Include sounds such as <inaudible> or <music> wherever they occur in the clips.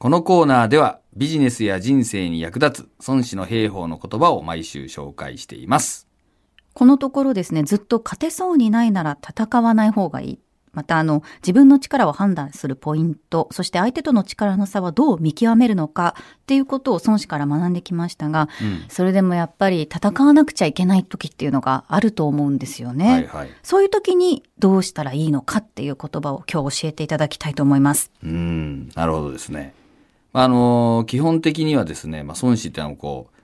このコーナーではビジネスや人生に役立つ孫子の兵法の言葉を毎週紹介しています。このところですね、ずっと勝てそうにないなら戦わない方がいい。また、あの、自分の力を判断するポイント、そして相手との力の差はどう見極めるのかっていうことを孫子から学んできましたが、うんそれでもやっぱり戦わなくちゃいけない時っていうのがあると思うんですよね。はいはい。そういう時にどうしたらいいのかっていう言葉を今日教えていただきたいと思います。うん、なるほどですね。あのー基本的にはですね、まあ、孫子ってのはこう、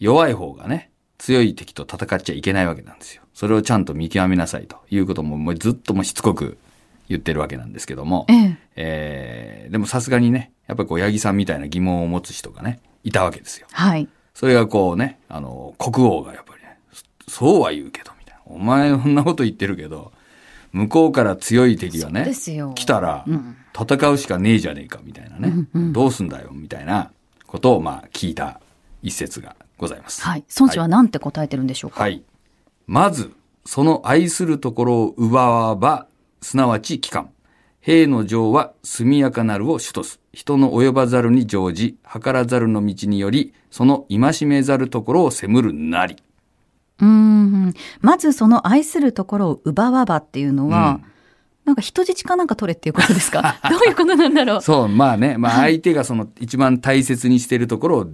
弱い方がね、強い敵と戦っちゃいけないわけなんですよ。それをちゃんと見極めなさいということも、もうずっともうしつこく言ってるわけなんですけども、ええ。えーでもさすがにね、やっぱりこう、八木さんみたいな疑問を持つ人がね、いたわけですよ。はい。それがこうね、あの、国王がやっぱりね、そそうは言うけど、みたいな。お前そんなこと言ってるけど、向こうから強い敵がね来たらうん、戦うしかねえじゃねえか、みたいなね。うんうんどうすんだよ、みたいなことを、まあ、聞いた一節がございます。はい。孫子は何て答えてるんでしょうか、はい。まず、その愛するところを奪わば、すなわち帰還。兵の情は速やかなるを主とす。人の及ばざるに乗じ、計らざるの道により、その戒めざるところを責むるなり。うーん。まずその愛するところを奪わばっていうのは、うんなんか人質かなんか取れっていうことですか？<laughs> どういうことなんだろう？そう、まあね、まあ相手がその一番大切にしているところを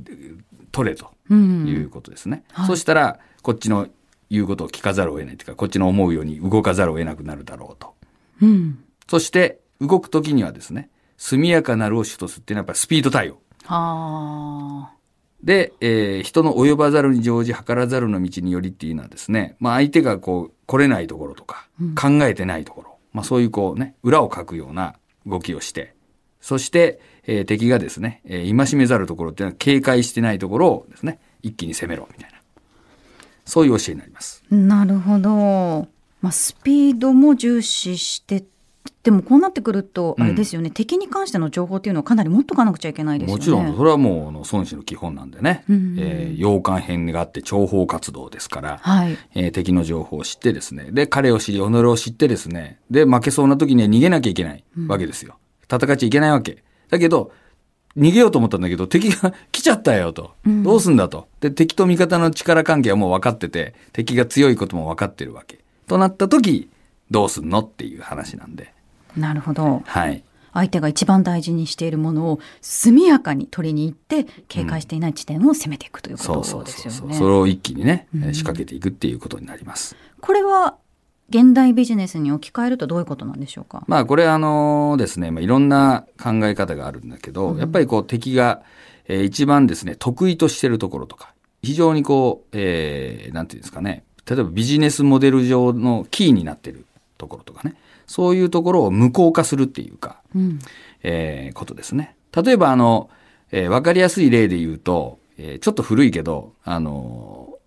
取れとうん。いうことですね。はいそしたら、こっちの言うことを聞かざるを得ないというか、こっちの思うように動かざるを得なくなるだろうと。うん。そして、動くときにはですね、速やかなるを主とすっていうのはやっぱりスピード対応。はあ。で、えー人の及ばざるに乗じ、計らざるの道によりっていうのはですね、まあ相手がこう、来れないところとか、考えてないところ、まあそういうこうね、裏をかくような動きをして、そして、えー敵がですね、えー戒めざるところっていうのは警戒してないところをですね、一気に攻めろ、みたいな。そういう教えになります。なるほど。まあ、スピードも重視して、でもこうなってくると、あれですよね、敵に関しての情報っていうのをかなり持っとかなくちゃいけないですよね。もちろん、それはもう、あの、孫子の基本なんでね、うんえー洋館編があって諜報活動ですから、はい。えー敵の情報を知ってですね、で、彼を知り、己を知ってですね、で、負けそうな時には逃げなきゃいけないわけですよ。戦っちゃいけないわけ。だけど、逃げようと思ったんだけど、敵が <laughs> 来ちゃったよと。どうすんだと。で、敵と味方の力関係はもう分かってて、敵が強いことも分かってるわけ。となった時、どうすんのっていう話なんで。なるほど。はい。相手が一番大事にしているものを速やかに取りに行って警戒していない地点を攻めていくというそうことそうそうそう。ですよね。それを一気にね、えー仕掛けていくっていうことになります。これは現代ビジネスに置き換えるとどういうことなんでしょうか？まあこれあのですね、まあ、いろんな考え方があるんだけど、やっぱりこう敵が、えー一番ですね、得意としてるところとか、非常にこう、えーなんていうんですかね、例えばビジネスモデル上のキーになってるところとかね、そういうところを無効化するっていうか、うん。えーことですね。例えばあの、えーわかりやすい例で言うと、えーちょっと古いけど、あのー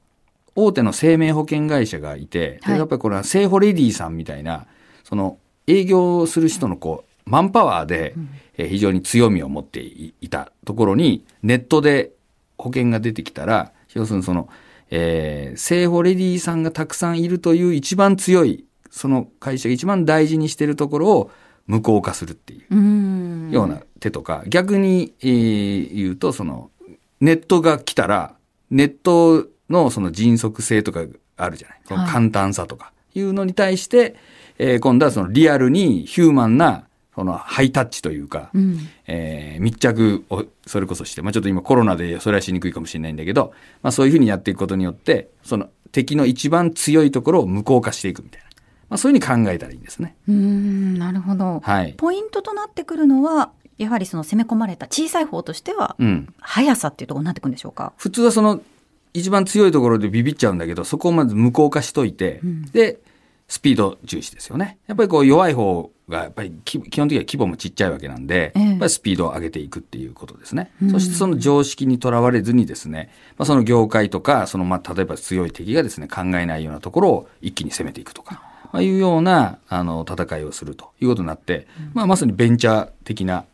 大手の生命保険会社がいて、ではいやっぱりこれは生保レディさんみたいな、その営業する人のこう、マンパワーで、えー非常に強みを持っていいたところに、ネットで保険が出てきたら、要するにその、えー、生保レディさんがたくさんいるという一番強い、その会社が一番大事にしているところを無効化するっていう。うん。ような手とか、逆に、えー言うと、その、ネットが来たら、ネットのその迅速性とかあるじゃない？この簡単さとかいうのに対して、えー今度はそのリアルにヒューマンな、そのハイタッチというか、うん。えー密着をそれこそして、まあちょっと今コロナでそれはしにくいかもしれないんだけど、まあそういうふうにやっていくことによって、その敵の一番強いところを無効化していくみたいな。まあそういうふうに考えたらいいんですね。うん。なるほど。はい。ポイントとなってくるのは、やはりその攻め込まれた小さい方としては、うん。速さっていうところになってくるんでしょうか？普通はその一番強いところでビビっちゃうんだけど、そこをまず無効化しといて、んで、スピード重視ですよね。やっぱりこう弱い方が、やっぱりき基本的には規模もちっちゃいわけなんで、ええやっぱりスピードを上げていくっていうことですね。うんそしてその常識にとらわれずにですね、まあ、その業界とか、そのまあ例えば強い敵がですね、考えないようなところを一気に攻めていくとか、まあ、いうようなあの戦いをするということになって、まあまさにベンチャー的な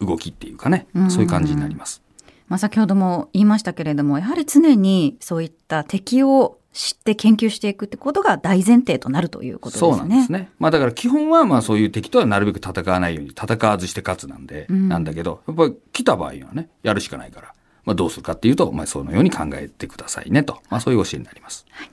動きっていうかね、そういう感じになります。まあ、先ほども言いましたけれども、やはり常にそういった敵を知って研究していくってことが大前提となるということですね。そうなんですね。まあだから基本はまあそういう敵とはなるべく戦わないように戦わずして勝つなんで、うんなんだけど、やっぱり来た場合はね、やるしかないから、まあどうするかっていうと、まあそのように考えてくださいねと、まあそういう教えになります。はい